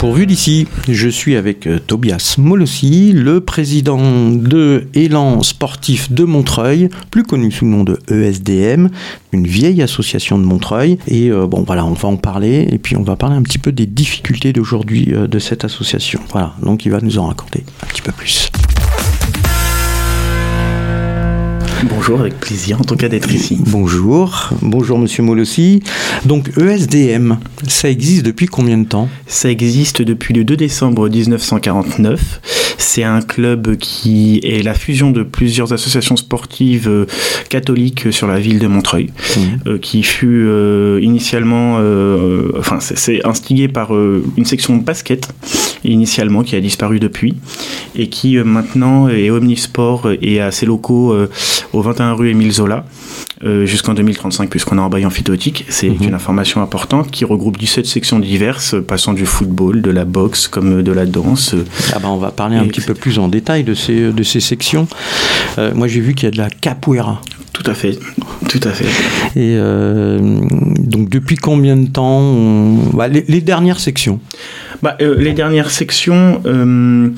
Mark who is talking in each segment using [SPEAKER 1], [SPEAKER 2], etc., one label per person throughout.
[SPEAKER 1] Pour Vue d'ici, je suis avec euh, Tobias Molossi, le président de Élan Sportif de Montreuil, plus connu sous le nom de ESDM, une vieille association de Montreuil. Et euh, bon, voilà, on va en parler et puis on va parler un petit peu des difficultés d'aujourd'hui euh, de cette association. Voilà, donc il va nous en raconter un petit peu plus.
[SPEAKER 2] Bonjour, avec plaisir en tout cas d'être ici.
[SPEAKER 1] Bonjour, bonjour Monsieur Molossi. Donc ESDM, ça existe depuis combien de temps?
[SPEAKER 2] Ça existe depuis le 2 décembre 1949. C'est un club qui est la fusion de plusieurs associations sportives euh, catholiques sur la ville de Montreuil,
[SPEAKER 1] Mmh.
[SPEAKER 2] euh, qui fut euh, initialement, euh, enfin c'est- c'est instigé par euh, une section basket initialement qui a disparu depuis et qui euh, maintenant est omnisport et a ses locaux euh, au 21 rue Émile Zola euh, jusqu'en 2035 puisqu'on est en bail amphithéotique. C'est
[SPEAKER 1] Mhm.
[SPEAKER 2] une information importante qui regroupe 17 sections diverses euh, passant du football, de la boxe comme de la danse. euh,
[SPEAKER 1] Ah bah on va parler un
[SPEAKER 2] Et
[SPEAKER 1] petit peu plus en détail de ces, de ces sections. Euh, moi j'ai vu qu'il y a de la capoeira.
[SPEAKER 2] Tout à fait, tout à fait.
[SPEAKER 1] Et euh, donc depuis combien de temps on- bah, les, les dernières sections?
[SPEAKER 2] Bah, euh, les dernières sections, euh,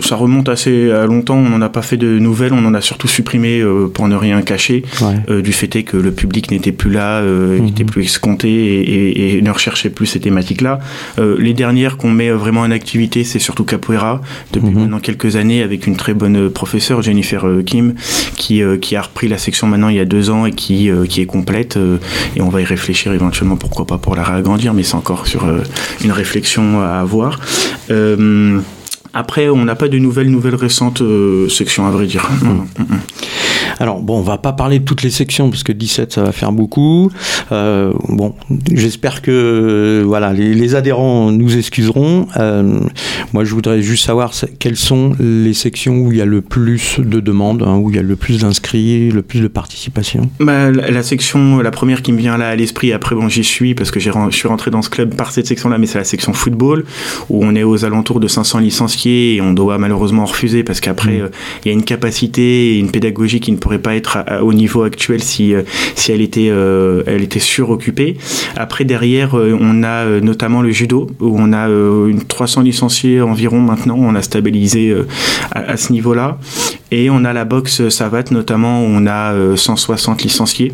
[SPEAKER 2] ça remonte assez à longtemps. On n'en a pas fait de nouvelles. On en a surtout supprimé pour ne rien cacher.
[SPEAKER 1] Ouais.
[SPEAKER 2] du fait est que le public n'était plus là, euh,
[SPEAKER 1] Mhm.
[SPEAKER 2] n'était plus escompté et, et- et ne recherchait plus ces thématiques-là. Les dernières qu'on met vraiment en activité, c'est surtout Capoeira, depuis
[SPEAKER 1] Mhm.
[SPEAKER 2] maintenant quelques années, avec une très bonne professeure, Jennifer Kim, qui, qui a repris la section maintenant il y a deux ans et qui, euh, qui est complète. euh, et on va y réfléchir éventuellement, pourquoi pas pour la réagrandir, mais c'est encore sur euh, une réflexion à avoir. Après, on n'a pas de nouvelles, nouvelles récentes euh, sections, à vrai dire. Non, non. Mm, mm.
[SPEAKER 1] Alors bon, on va pas parler de toutes les sections parce que 17 ça va faire beaucoup. Euh, bon, j'espère que voilà les, les adhérents nous excuseront. Euh, moi, je voudrais juste savoir quelles sont les sections où il y a le plus de demandes, hein, où il y a le plus d'inscrits, le plus de participation.
[SPEAKER 2] Bah, la, la section, la première qui me vient là à l'esprit, après bon j'y suis parce que je suis rentré dans ce club par cette section-là, mais c'est la section football où on est aux alentours de 500 et on doit malheureusement refuser parce qu'après
[SPEAKER 1] Mm.
[SPEAKER 2] euh, il y a une capacité et une pédagogie qui ne pourrait pas être à- à- au niveau actuel si euh, si elle était euh, elle était suroccupée. Après derrière on a notamment le judo où on a euh, une 300 licenciés environ maintenant, on a stabilisé à, à ce niveau-là. Et on a la boxe savate notamment où on a euh, 160 licenciés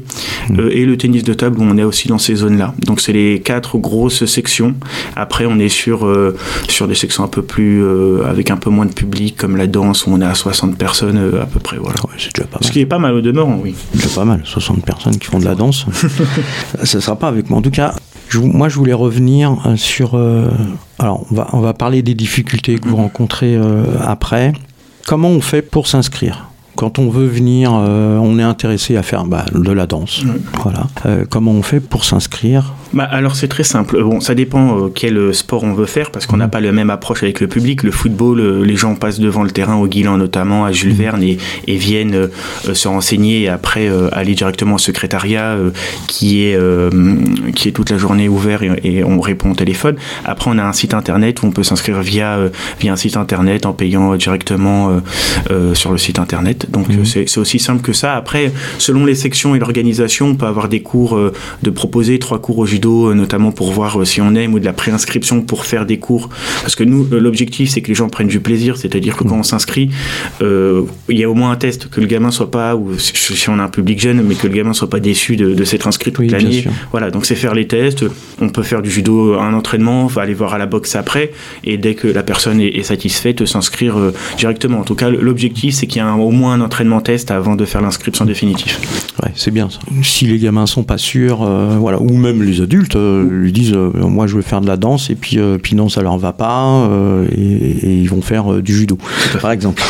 [SPEAKER 1] Mm.
[SPEAKER 2] Et le tennis de table où on est aussi dans ces zones-là. Donc c'est les quatre grosses sections. Après on est sur euh, sur des sections un peu plus euh, avec un peu moins de public comme la danse où on est à 60 personnes euh, à peu près voilà.
[SPEAKER 1] Ouais, c'est déjà pas
[SPEAKER 2] Ce
[SPEAKER 1] mal.
[SPEAKER 2] qui est pas mal au demeurant, oui.
[SPEAKER 1] C'est déjà pas mal. 60 personnes qui font de la danse. ça sera pas avec moi. En tout cas, je- moi, je voulais revenir euh, sur. euh, alors, on va, on va parler des difficultés que vous rencontrez euh, après. Comment on fait pour s'inscrire? Quand on veut venir, euh, on est intéressé à faire bah, de la danse.
[SPEAKER 2] Ouais.
[SPEAKER 1] Voilà. Euh, comment on fait pour s'inscrire?
[SPEAKER 2] Bah, alors c'est très simple. Bon, ça dépend euh, quel sport on veut faire parce qu'on n'a pas la même approche avec le public. Le football, euh, les gens passent devant le terrain au Guilan notamment, à Jules Verne et, et viennent euh, euh, se renseigner et après euh, aller directement au secrétariat euh, qui est euh, qui est toute la journée ouvert et, et on répond au téléphone. Après on a un site internet où on peut s'inscrire via euh, via un site internet en payant euh, directement euh, euh, sur le site internet. Donc
[SPEAKER 1] Mhm.
[SPEAKER 2] c'est aussi simple que ça. Après, selon les sections et l'organisation, on peut avoir des cours euh, de proposer trois cours au judo, euh, notamment pour voir euh, si on aime, ou de la préinscription pour faire des cours. Parce que nous, l'objectif, c'est que les gens prennent du plaisir, c'est-à-dire que quand on s'inscrit, euh, il y a au moins un test, que le gamin soit pas, ou si on a un public jeune, mais que le gamin soit pas déçu de, de s'être inscrit toute
[SPEAKER 1] Oui,
[SPEAKER 2] l'année. Voilà, donc c'est faire les tests. On peut faire du judo, un entraînement, va aller voir à la boxe après, et dès que la personne est, est satisfaite, s'inscrire euh, directement. En tout cas, l'objectif, c'est qu'il y ait un- au moins un entraînement test avant de faire l'inscription définitive.
[SPEAKER 1] Ouais, c'est bien ça. Si les gamins sont pas sûrs, euh, voilà, ou même les adultes euh, lui disent, euh, moi je veux faire de la danse et puis, euh, puis non, ça leur va pas et, et ils vont faire du judo, par exemple.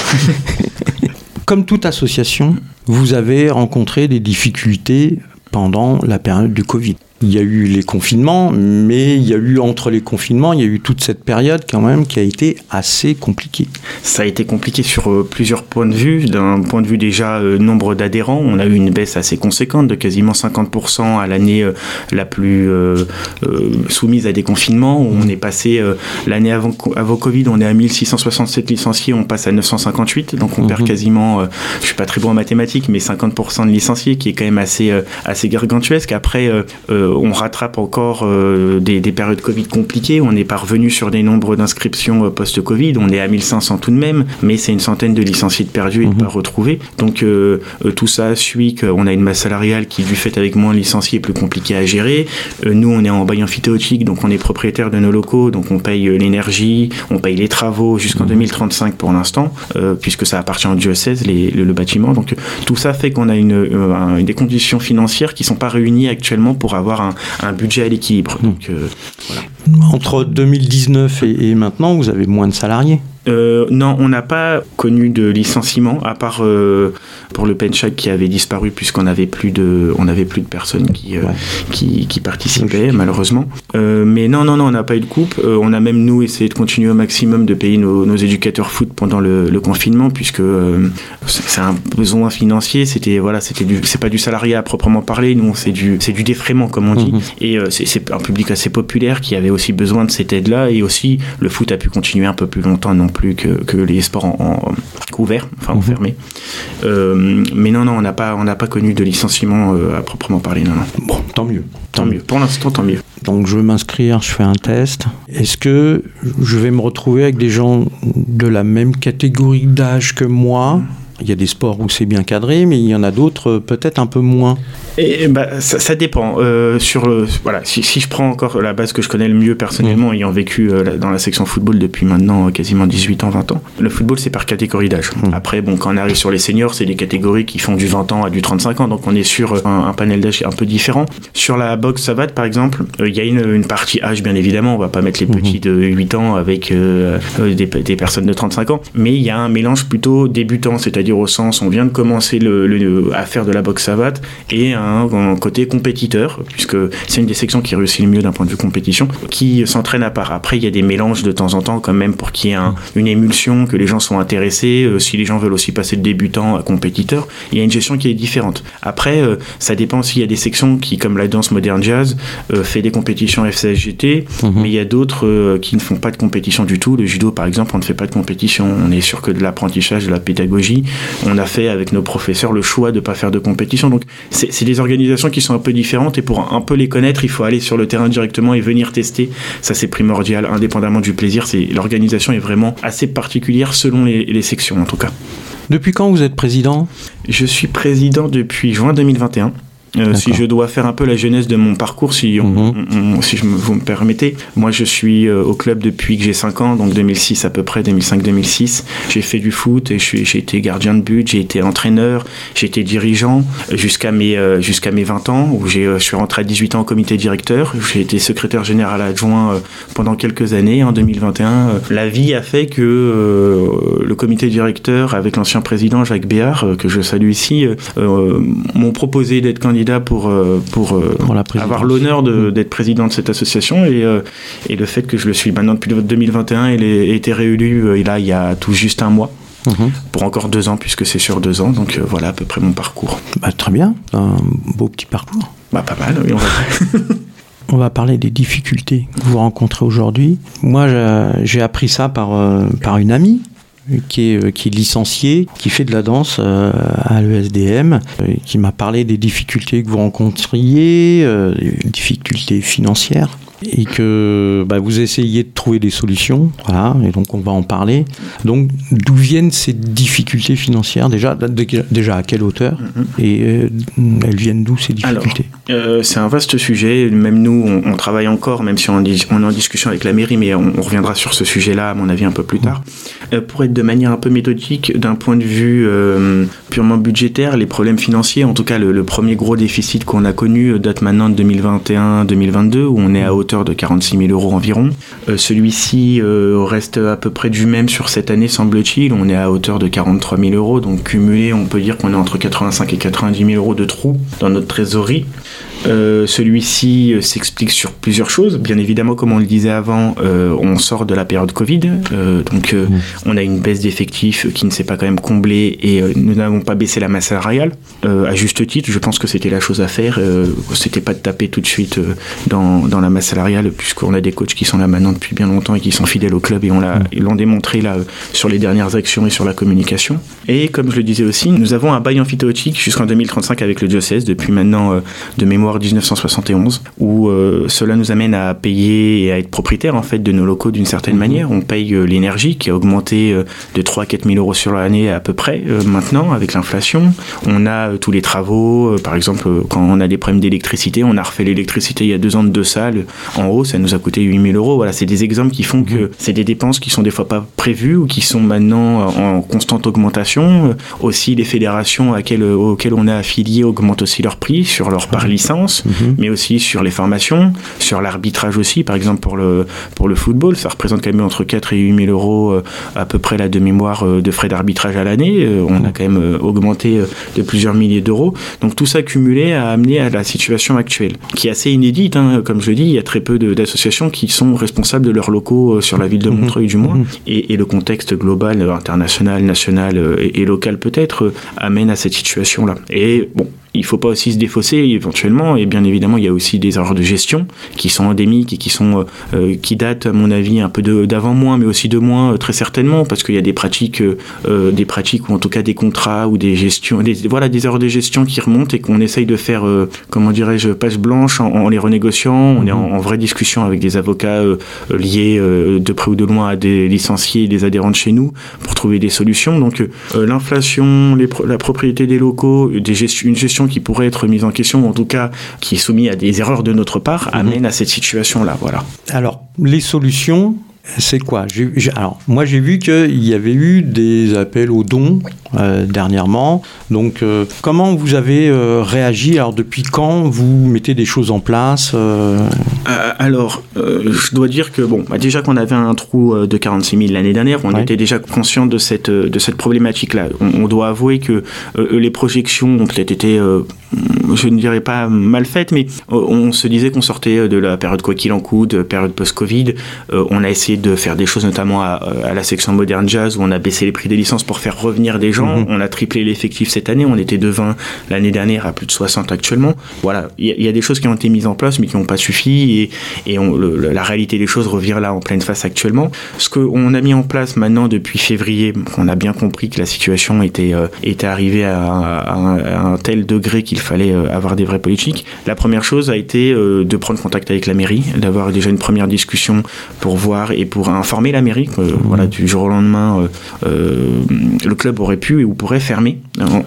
[SPEAKER 1] Comme toute association, vous avez rencontré des difficultés pendant la période du Covid. Il y a eu les confinements, mais il y a eu entre les confinements, il y a eu toute cette période quand même qui a été assez compliquée.
[SPEAKER 2] Ça a été compliqué sur euh, plusieurs points de vue. D'un point de vue déjà euh, nombre d'adhérents, on a eu une baisse assez conséquente de quasiment 50% à l'année euh, la plus soumise à des confinements. Où on est passé l'année avant, avant Covid, on est à 1667 licenciés, on passe à 958, donc on perd
[SPEAKER 1] Mhm.
[SPEAKER 2] quasiment, je suis pas très bon en mathématiques, mais 50% de licenciés, qui est quand même assez assez gargantuesque. Après, on rattrape encore des, périodes Covid compliquées. On n'est pas revenu sur des nombres d'inscriptions post-Covid. On est à 1500 tout de même, mais c'est une centaine de licenciés de perdus et de mhm. pas retrouvés. Donc tout ça suit qu'on a une masse salariale qui, du fait avec moins de licenciés, est plus compliquée à gérer. nous, on est en bail amphithéotique, donc on est propriétaire de nos locaux, donc on paye l'énergie, on paye les travaux jusqu'en 2035 mhm. pour l'instant, puisque ça appartient au diocèse, les, le, bâtiment. Donc tout ça fait qu'on a une, des conditions financières qui sont pas réunies actuellement pour avoir un, budget à l'équilibre. Hmm.
[SPEAKER 1] Entre 2019 et maintenant, vous avez moins de salariés
[SPEAKER 2] euh, non, on n'a pas connu de licenciement, à part euh, pour le Penchak qui avait disparu puisqu'on n'avait plus de, on avait plus de personnes qui, euh, qui, participaient malheureusement. mais non, non, non, on n'a pas eu de coupe. on a même nous essayé de continuer au maximum de payer nos, éducateurs foot pendant le, confinement puisque c'est un besoin financier. C'était voilà, c'était du, c'est pas du salariat à proprement parler. Nous, c'est du, c'est du défraiement comme on dit. Mhm. Et c'est un public assez populaire qui avait aussi besoin de cette aide-là et aussi le foot a pu continuer un peu plus longtemps non plus que, les sports en, couverts, enfin mhm. enfermés. Euh, mais non, non, on n'a pas, on n'a pas connu de licenciement euh, à proprement parler. Non, non.
[SPEAKER 1] Bon, tant mieux.
[SPEAKER 2] Tant, mieux. Pour l'instant, tant mieux.
[SPEAKER 1] Donc je veux m'inscrire, je fais un test. Est-ce que je vais me retrouver avec des gens de la même catégorie d'âge que moi? Il y a des sports où c'est bien cadré, mais il y en a d'autres euh, peut-être un peu moins.
[SPEAKER 2] Et, bah, ça, dépend. Euh, sur le, voilà, si, si, je prends encore la base que je connais le mieux personnellement, mmh. ayant vécu euh, dans la section football depuis maintenant euh, quasiment 18 ans, 20 ans, le football c'est par catégorie d'âge. Mmh. Après, bon, quand on arrive sur les seniors, c'est des catégories qui font du 20 ans à du 35 ans, donc on est sur un, panel d'âge un peu différent. Sur la boxe savate, par exemple, il y a une, une, partie âge, bien évidemment, on va pas mettre les mmh. petits de 8 ans avec des, des, personnes de 35 ans, mais il y a un mélange plutôt débutant, c'est-à-dire au sens, on vient de commencer le, le, à faire de la boxe savate et un un côté compétiteur, puisque c'est une des sections qui réussit le mieux d'un point de vue compétition, qui s'entraîne à part. Après, il y a des mélanges de temps en temps quand même pour qu'il y ait une émulsion, que les gens soient intéressés. Euh, si les gens veulent aussi passer de débutant à compétiteur, il y a une gestion qui est différente. Après, euh, ça dépend s'il y a des sections qui, comme la danse moderne jazz, euh, fait des compétitions FCSGT, mhm. mais il y a d'autres qui ne font pas de compétition du tout. Le judo, par exemple, on ne fait pas de compétition. On est sûr que de l'apprentissage, de la pédagogie. On a fait avec nos professeurs le choix de ne pas faire de compétition. Donc, c'est des organisations qui sont un peu différentes et pour un peu les connaître, il faut aller sur le terrain directement et venir tester. Ça, c'est primordial, indépendamment du plaisir. C'est l'organisation est vraiment assez particulière selon les, les sections, en tout cas.
[SPEAKER 1] Depuis quand vous êtes président?
[SPEAKER 2] Je suis président depuis juin 2021. Euh, si je dois faire un peu la jeunesse de mon parcours, si, mhm. si je vous me permettez, moi je suis euh, au club depuis que j'ai 5 ans, donc 2006 à peu près, 2005-2006. J'ai fait du foot et j'ai été gardien de but, j'ai été entraîneur, j'ai été dirigeant jusqu'à mes, euh, jusqu'à mes 20 ans, où je suis rentré à 18 ans au comité directeur. J'ai été secrétaire général adjoint pendant quelques années. En 2021, la vie a fait que le comité directeur, avec l'ancien président Jacques Béard, que je salue ici, m'ont proposé d'être candidat pour, euh, pour, euh, avoir l'honneur d'être président de cette association et, euh, et, le fait que je le suis maintenant depuis 2021, il a été réélu là, il y a tout juste un mois. Mm-hmm. Pour encore deux ans, puisque c'est sur deux ans. Donc voilà à peu près mon parcours.
[SPEAKER 1] Bah, très bien, un beau petit parcours.
[SPEAKER 2] Bah, pas mal, oui, on va
[SPEAKER 1] On va parler des difficultés que vous rencontrez aujourd'hui. Moi, j'ai appris ça par, par une amie qui est, euh, qui est licencié, qui fait de la danse euh, à l'ESDM, euh, qui m'a parlé des difficultés que vous rencontriez, des difficultés financières et que bah, vous essayez de trouver des solutions, voilà, et donc on va en parler. Donc d'où viennent ces difficultés financières déjà, déjà à quelle hauteur mm-hmm. et euh, elles viennent d'où ces difficultés?
[SPEAKER 2] euh, C'est un vaste sujet. Même nous, on, travaille encore, même si on, est en discussion avec la mairie, mais on, reviendra sur ce sujet-là à mon avis un peu plus tard. Euh, pour être de manière un peu méthodique, d'un point de vue purement budgétaire, les problèmes financiers, en tout cas le, le premier gros déficit qu'on a connu date maintenant de 2021-2022 où on est à hauteur de 46 000 euros environ. Euh, celui-ci euh, reste à peu près du même sur cette année, semble-t-il. On est à hauteur de 43 000 euros, donc cumulé, on peut dire qu'on est entre 85 et 90 000 euros de trous dans notre trésorerie. Euh, celui-ci euh, s'explique sur plusieurs choses. Bien évidemment, comme on le disait avant, euh, on sort de la période Covid, donc mmh. on a une baisse d'effectifs qui ne s'est pas quand même comblée et nous n'avons pas baissé la masse salariale. à juste titre, je pense que c'était la chose à faire. c'était pas de taper tout de suite dans, dans, la masse salariale, puisqu'on a des coachs qui sont là maintenant depuis bien longtemps et qui sont fidèles au club et on l'a, mmh. l'ont démontré là sur les dernières actions et sur la communication. Et comme je le disais aussi, nous avons un bail amphithéotique jusqu'en 2035 avec le diocèse depuis maintenant de mémoire mémoire 1971, où cela nous amène à payer et à être propriétaire en fait de nos locaux d'une certaine mhm. manière. On paye l'énergie qui a augmenté de 3 à 4 000 euros sur l'année à peu près maintenant avec l'inflation. On a tous les travaux, par exemple quand on a des problèmes d'électricité, on a refait l'électricité il y a deux ans de deux salles en haut, ça nous a coûté 8 000 euros. Voilà, c'est des exemples qui font que c'est des dépenses qui sont des fois pas prévues ou qui sont maintenant en constante augmentation. Aussi, les fédérations auxquelles on est affilié augmentent aussi leurs prix sur leur par licence, mhm. mais aussi sur les formations, sur l'arbitrage aussi. Par exemple, pour le, pour le football, ça représente quand même entre 4 et 8 000 euros euh, à peu près la de mémoire euh, de frais d'arbitrage à l'année. Euh, on a quand même augmenté de plusieurs milliers d'euros. Donc tout ça cumulé a amené à la situation actuelle, qui est assez inédite. Hein. Comme je le dis, il y a très peu d'associations qui sont responsables de leurs locaux sur la ville de mhm. Montreuil du moins. Mhm. Et, et, le contexte global, international, national et, et local peut-être, amène à cette situation-là. Et bon, il ne faut pas aussi se défausser éventuellement et bien évidemment il y a aussi des erreurs de gestion qui sont endémiques et qui sont euh, euh, qui datent à mon avis un peu d'avant moins mais aussi de moins euh, très certainement parce qu'il y a des pratiques des pratiques ou en tout cas des contrats ou des gestions des, voilà des erreurs de gestion qui remontent et qu'on essaye de faire comment dirais-je passe blanche en, les renégociant. On est en, vraie discussion avec des avocats liés de près ou de loin à des licenciés des adhérents de chez nous pour trouver des solutions. Donc l'inflation la propriété des locaux des gestions une gestion qui pourrait être mise en question, ou en tout cas qui est soumis à des erreurs de notre part, mhm. amène à cette situation-là. Voilà.
[SPEAKER 1] Alors, les solutions, c'est quoi? Alors, moi, j'ai vu qu'il y avait eu des appels aux dons euh, dernièrement. Donc, euh, comment vous avez euh, réagi Alors, depuis quand vous mettez des choses en place
[SPEAKER 2] Alors, je dois dire que, bon, bah, déjà qu'on avait un trou de 46 000 l'année dernière, on était déjà conscient de cette, de cette problématique-là. On, on, doit avouer que les projections ont peut-être été je ne dirais pas mal faite, mais on se disait qu'on sortait de la période quoi qu'il en coûte, période post-Covid. On a essayé de faire des choses notamment à, la section moderne jazz où on a baissé les prix des licences pour faire revenir des gens. Mhm. On a triplé l'effectif cette année. On était de 20 l'année dernière à plus de 60 actuellement. Voilà, il y, a des choses qui ont été mises en place mais qui n'ont pas suffi et, et la réalité des choses revient là en pleine face actuellement. Ce qu'on a mis en place maintenant depuis février, on a bien compris que la situation était, euh, était arrivée à, un tel degré qu'il fallait euh, avoir des vraies politiques. La première chose a été euh, de prendre contact avec la mairie, d'avoir déjà une première discussion pour voir et pour informer la mairie. Mmh. Voilà, du jour au lendemain, le club aurait pu ou pourrait fermer,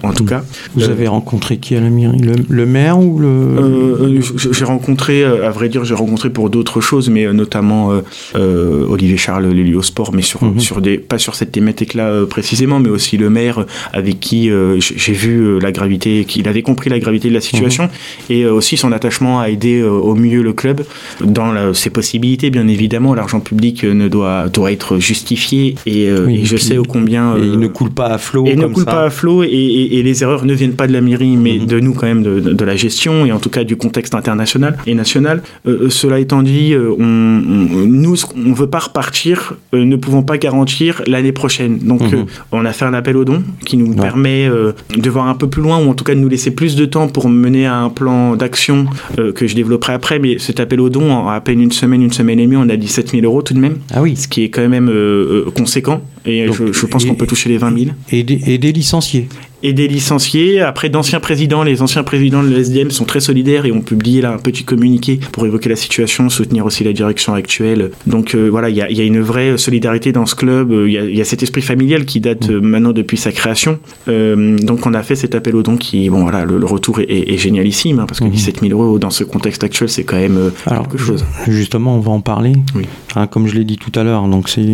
[SPEAKER 2] en, tout cas.
[SPEAKER 1] Vous avez rencontré qui à la mairie le, maire ou le
[SPEAKER 2] J'ai rencontré, à vrai dire, j'ai rencontré pour d'autres choses, mais notamment Olivier Charles, l'élu au sport, mais sur, mmh. sur des, pas sur cette thématique-là précisément, mais aussi le maire avec qui j'ai vu la gravité, qu'il avait compris la gravité de la situation et euh, aussi son attachement à aider euh, au mieux le club dans ses possibilités, bien évidemment. L'argent public euh, ne doit, doit être justifié et, je sais au combien.
[SPEAKER 1] il ne coule pas à flot.
[SPEAKER 2] Et ne coule pas à flot et, les erreurs ne viennent pas de la mairie, mais mhm. de nous quand même, de, la gestion et en tout cas du contexte international et national. cela étant dit, on, nous, on ne veut pas repartir, ne pouvons pas garantir l'année prochaine. Donc, mhm. on a fait un appel aux dons qui nous permet de voir un peu plus loin ou en tout cas de nous laisser plus de temps pour mener à un plan d'action euh, que je développerai après. Mais cet appel au don, en à peine une semaine, une semaine et demie, on a 17 000 euros tout de même.
[SPEAKER 1] Ah oui.
[SPEAKER 2] Ce qui est quand même euh, euh, conséquent. Et je, pense qu'on peut toucher les 20 000.
[SPEAKER 1] Et des, et des licenciés
[SPEAKER 2] et des licenciés. Après, d'anciens présidents, les anciens présidents de l'SDM sont très solidaires et ont publié là un petit communiqué pour évoquer la situation, soutenir aussi la direction actuelle. Donc euh, voilà, il y a, y a, une vraie solidarité dans ce club. Il y, y a, cet esprit familial qui date euh, maintenant depuis sa création. Euh, donc on a fait cet appel aux dons qui, bon voilà, le, retour est, est, génialissime hein, parce que 17 mhm. 000 euros dans ce contexte actuel, c'est quand même quelque chose.
[SPEAKER 1] Justement, on va en parler. Oui. Hein, comme je l'ai dit tout à l'heure, donc c'est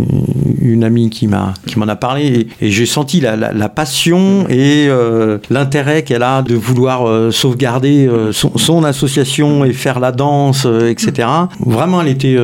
[SPEAKER 1] une amie qui m'a qui m'en a parlé et, et j'ai senti la, la, la passion et euh, l'intérêt qu'elle a de vouloir euh, sauvegarder euh, son, association et faire la danse, etc. Vraiment, elle était,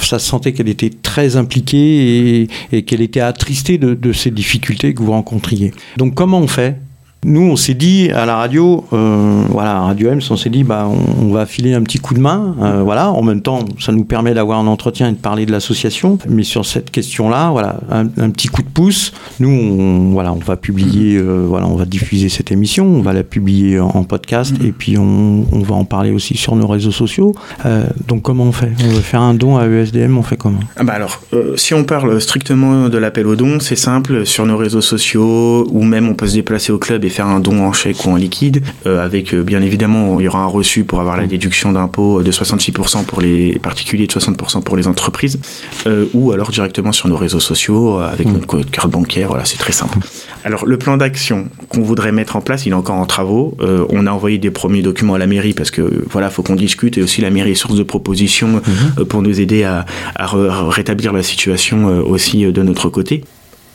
[SPEAKER 1] ça se sentait qu'elle était très impliquée et, qu'elle était attristée de, de ces difficultés que vous rencontriez. Donc, comment on fait nous, on s'est dit à la radio, euh, voilà, Radio M, on s'est dit, bah, on, va filer un petit coup de main, euh, voilà. En même temps, ça nous permet d'avoir un entretien et de parler de l'association. Mais sur cette question-là, voilà, un, petit coup de pouce. Nous, on, voilà, on va publier, euh, voilà, on va diffuser cette émission, on va la publier en, podcast et puis on, va en parler aussi sur nos réseaux sociaux. donc, comment on fait? On veut faire un don à ESDM, on fait comment?
[SPEAKER 2] Ah bah alors, si on parle strictement de l'appel au don, c'est simple. Sur nos réseaux sociaux ou même on peut se déplacer au club faire un don en chèque ou en liquide, avec bien évidemment, il y aura un reçu pour avoir la déduction d'impôt de 66% pour les particuliers et de 60% pour les entreprises, ou alors directement sur nos réseaux sociaux avec notre carte bancaire. Voilà, c'est très simple. Alors le plan d'action qu'on voudrait mettre en place, il est encore en travaux. on a envoyé des premiers documents à la mairie parce que voilà, faut qu'on discute et aussi la mairie est source de propositions mhm. pour nous aider à, à rétablir la situation aussi de notre côté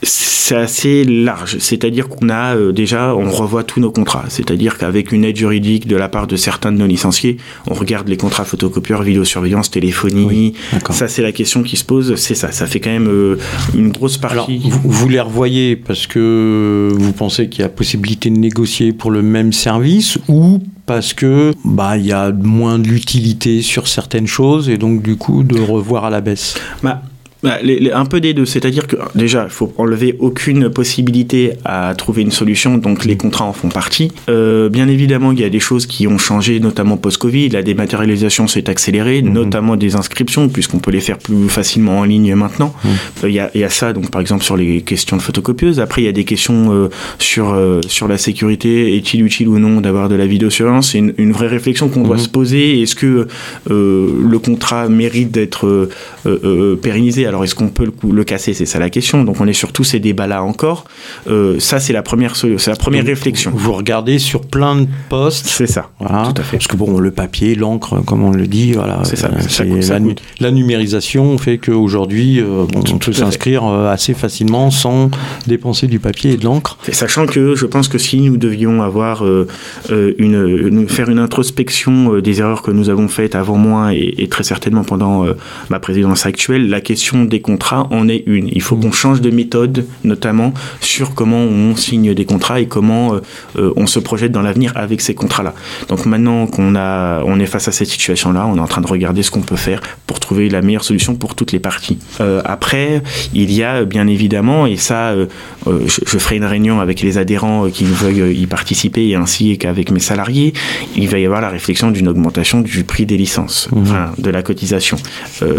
[SPEAKER 2] c'est assez large, c'est-à-dire qu'on a euh, déjà, on revoit tous nos contrats, c'est-à-dire qu'avec une aide juridique de la part de certains de nos licenciés, on regarde les contrats photocopieurs, vidéosurveillance, téléphonie. ça, c'est la question qui se pose. C'est ça, ça fait quand même euh, une grosse partie.
[SPEAKER 1] vous, vous, les revoyez parce que vous pensez qu'il y a possibilité de négocier pour le même service ou parce que bah il y a moins d'utilité sur certaines choses et donc du coup de revoir à la baisse?
[SPEAKER 2] Bah, bah, un peu des deux, c'est-à-dire que déjà, il faut enlever aucune possibilité à trouver une solution, donc les contrats en font partie. Euh, bien évidemment, il y a des choses qui ont changé, notamment post-Covid, la dématérialisation s'est accélérée, mhm. notamment des inscriptions, puisqu'on peut les faire plus facilement en ligne maintenant. Mhm. Euh, il, y a, y, a, ça, donc par exemple sur les questions de photocopieuses. Après, il y a des questions euh, sur, sur la sécurité, est-il utile ou non d'avoir de la vidéosurveillance? C'est une, une, vraie réflexion qu'on doit mhm. se poser. Est-ce que le contrat mérite d'être pérennisé? Alors est-ce qu'on peut le, casser? C'est ça la question. Donc on est sur tous ces débats-là encore. Euh, ça, c'est la première, c'est la première réflexion.
[SPEAKER 1] Vous regardez sur plein de postes.
[SPEAKER 2] C'est ça.
[SPEAKER 1] Voilà. Tout à fait. Parce que bon, le papier, l'encre, comme on le dit, voilà. C'est ça. la, numérisation fait qu'aujourd'hui, euh, on peut s'inscrire euh, assez facilement sans dépenser du papier et de l'encre.
[SPEAKER 2] Sachant que je pense que si nous devions avoir une, faire une introspection des erreurs que nous avons faites avant moi et, et très certainement pendant ma présidence actuelle, la question des contrats en est une. Il faut qu'on change de méthode, notamment sur comment on signe des contrats et comment euh, euh, on se projette dans l'avenir avec ces contrats-là. Donc maintenant qu'on a, on est face à cette situation-là, on est en train de regarder ce qu'on peut faire pour trouver la meilleure solution pour toutes les parties. Euh, après, il y a bien évidemment, et ça, je, ferai une réunion avec les adhérents qui veulent y participer, ainsi qu'avec mes salariés, il va y avoir la réflexion d'une augmentation du prix des licences, mmh. enfin, de la cotisation.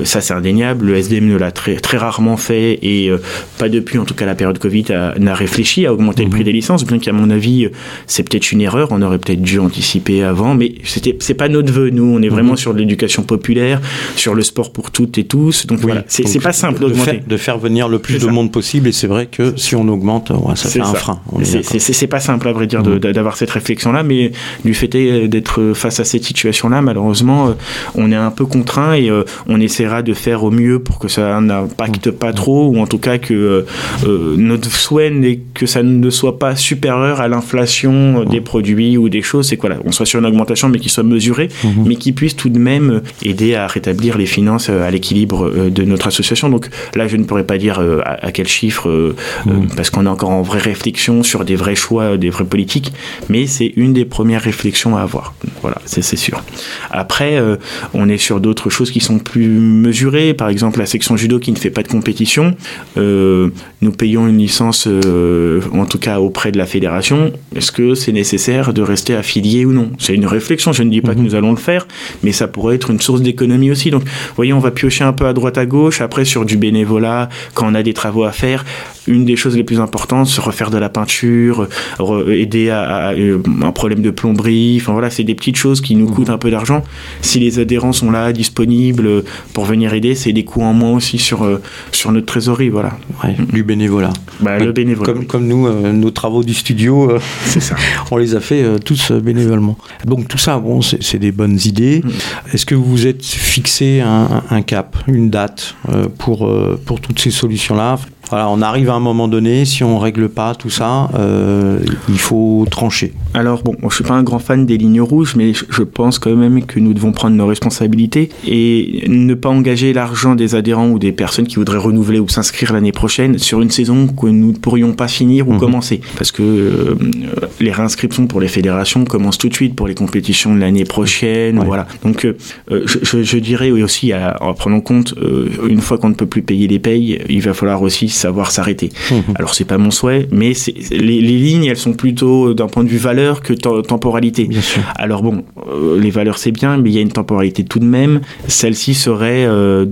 [SPEAKER 2] ça, c'est indéniable. Le SDM ne l'a très, très rarement fait et euh, pas depuis, en tout cas la période Covid, n'a réfléchi à augmenter le prix mhm. des licences, bien qu'à mon avis, c'est peut-être une erreur, on aurait peut-être dû anticiper avant, mais c'est pas notre vœu, nous, on est vraiment mhm. sur l'éducation populaire, sur le sport pour toutes et tous, donc voilà, c'est pas simple
[SPEAKER 1] d'augmenter. De, faire venir le plus de monde possible, et c'est vrai que si on augmente, ça fait un frein.
[SPEAKER 2] C'est pas simple, à vrai dire, mhm. d'avoir cette réflexion-là, mais du fait d'être face à cette situation-là, malheureusement, euh, on est un peu contraint et euh, on essaiera de faire au mieux pour que ça n'impacte pas trop, ou en tout cas que euh, euh, notre souhait n'est que ça ne soit pas supérieur à l'inflation des produits ou des choses, c'est quoi là, on soit sur une augmentation mais qui soit mesurée, mhm. mais qui puisse tout de même aider à rétablir les finances euh, à l'équilibre de notre association. Donc là, je ne pourrais pas dire à, quel chiffre, mhm. parce qu'on est encore en vraie réflexion sur des vrais choix, des vraies politiques, mais c'est une des premières réflexions à avoir. Voilà, c'est sûr. Après, on est sur d'autres choses qui sont plus mesurées, par exemple la section judo qui ne fait pas de compétition. Euh, nous payons une licence, euh, en tout cas auprès de la fédération. Est-ce que c'est nécessaire de rester affilié ou non? C'est une réflexion. Je ne dis pas que mhm. nous allons le faire, mais ça pourrait être une source d'économie aussi. Donc, voyez, on va piocher un peu à droite à gauche. Après, sur du bénévolat, quand on a des travaux à faire, une des choses les plus importantes, c'est refaire de la peinture, aider à, euh, un problème de plomberie. Enfin voilà, c'est des petites choses qui nous mhm. coûtent un peu d'argent. Si les adhérents sont là, disponibles pour venir aider, c'est des coûts en moins aussi sur, euh, sur notre trésorerie. Voilà.
[SPEAKER 1] du bénévolat.
[SPEAKER 2] Bah, le bénévolat.
[SPEAKER 1] Comme, comme nous, euh, nos travaux du studio, c'est ça. on les a fait tous bénévolement. Donc tout ça, bon, c'est des bonnes idées. Mm. Est-ce que vous vous êtes fixé un, un cap, une date pour, pour toutes ces solutions-là? Voilà, on arrive à un moment donné, si on règle pas tout ça, euh, il faut trancher.
[SPEAKER 2] Alors bon, je suis pas un grand fan des lignes rouges, mais je pense quand même que nous devons prendre nos responsabilités et ne pas engager l'argent des adhérents ou des personnes qui voudraient renouveler ou s'inscrire l'année prochaine sur une saison que nous ne pourrions pas finir ou mhm. commencer, parce que euh, les réinscriptions pour les fédérations commencent tout de suite pour les compétitions de l'année prochaine, voilà. Donc euh, je, dirais aussi à, en prenant compte, une fois qu'on ne peut plus payer les payes, il va falloir aussi savoir s'arrêter. Mhm. Alors c'est pas mon souhait, mais les, les, lignes, elles sont plutôt euh, d'un point de vue valeur que temporalité. Alors bon, euh, les valeurs c'est bien, mais il y a une temporalité tout de même. Celle-ci serait euh,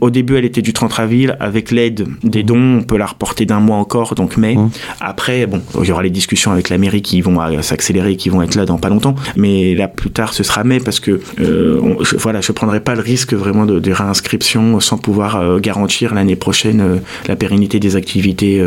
[SPEAKER 2] au début, elle était du 30 avril. Avec l'aide des dons, on peut la reporter d'un mois encore, donc mai.
[SPEAKER 1] Mmh.
[SPEAKER 2] Après, bon, il y aura les discussions avec la mairie qui vont euh, s'accélérer, qui vont être là dans pas longtemps. Mais là, plus tard, ce sera mai parce que euh, on- je, voilà, je prendrai pas le risque vraiment de, de réinscription sans pouvoir euh, garantir l'année prochaine euh, la pérennité des activités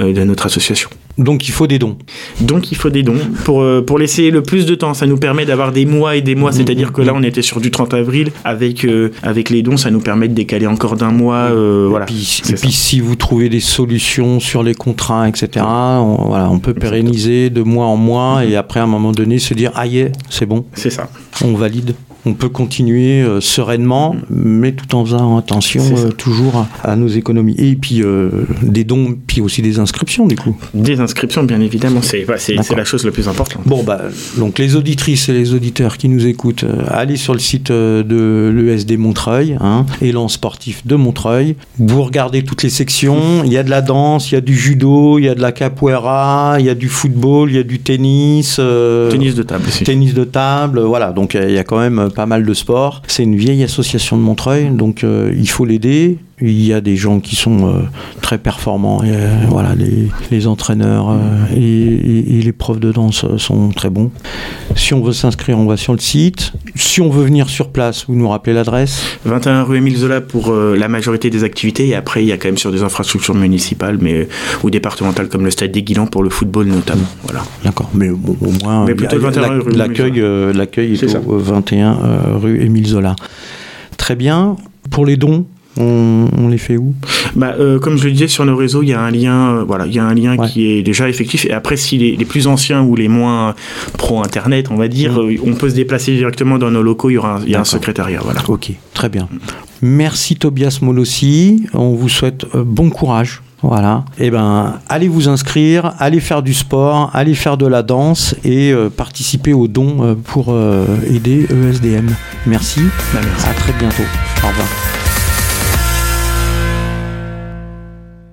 [SPEAKER 2] de notre association.
[SPEAKER 1] Donc il faut des dons.
[SPEAKER 2] Donc il faut des dons pour, euh, pour laisser le plus de temps. Ça nous permet d'avoir des mois et des mois. C'est-à-dire que là, on était sur du 30 avril. Avec, euh, avec les dons, ça nous permet de décaler encore d'un mois. euh, voilà.
[SPEAKER 1] Et puis, et puis si vous trouvez des solutions sur les contrats, etc., on, voilà, on peut pérenniser de mois en mois et après à un moment donné se dire ah yeah, c'est bon,
[SPEAKER 2] C'est ça.
[SPEAKER 1] on valide. On peut continuer euh, sereinement, mais tout en faisant attention euh, toujours à, à nos économies. Et puis euh, des dons, puis aussi des inscriptions du coup.
[SPEAKER 2] Des inscriptions, bien évidemment, c'est la chose la plus importante.
[SPEAKER 1] Bon, bah, donc les auditrices et les auditeurs qui nous écoutent, allez sur le site de l'ESD Montreuil, hein, élan sportif de Montreuil. Vous regardez toutes les sections. Il y a de la danse, il y a du judo, il y a de la capoeira, il y a du football, il y a du tennis.
[SPEAKER 2] Tennis de table aussi.
[SPEAKER 1] Tennis de table, voilà, donc il y a quand même pas mal de sports. C'est une vieille association de Montreuil, donc euh, il faut l'aider. Il y a des gens qui sont euh, très performants, et, euh, voilà, les, les entraîneurs euh, et, et- et les profs de danse sont très bons. Si on veut s'inscrire, on va sur le site. Si on veut venir sur place, vous nous rappelez l'adresse?
[SPEAKER 2] 21 rue Émile Zola pour la majorité des activités. Et après, il y a quand même sur des infrastructures municipales mais, ou départementales comme le stade des Guilans pour le football notamment. Voilà.
[SPEAKER 1] D'accord, mais bon, au moins,
[SPEAKER 2] Mais plutôt
[SPEAKER 1] il y a-
[SPEAKER 2] 21
[SPEAKER 1] la-
[SPEAKER 2] rue
[SPEAKER 1] l'accueil,
[SPEAKER 2] Émile
[SPEAKER 1] l'accueil est,
[SPEAKER 2] C'est ça.
[SPEAKER 1] au 21 euh, rue Émile Zola. Très bien. Pour les dons, on, on les fait où?
[SPEAKER 2] Bah, euh, comme je le disais sur nos réseaux, il y a un lien, euh, voilà, il y a un lien
[SPEAKER 1] Ouais.
[SPEAKER 2] qui est déjà effectif. Et après, si les, les plus anciens ou les moins pro internet, on va dire,
[SPEAKER 1] Mm.
[SPEAKER 2] euh, on peut se déplacer directement dans nos locaux. Il y aura, un- il y a un secrétariat, voilà.
[SPEAKER 1] Ok, très bien. Merci Tobias Molossi. On vous souhaite bon courage. Voilà. Et ben, allez vous inscrire, allez faire du sport, allez faire de la danse et euh, participer aux dons euh, pour euh, aider ESDM. Merci.
[SPEAKER 2] Bah, merci.
[SPEAKER 1] À très bientôt. Au revoir.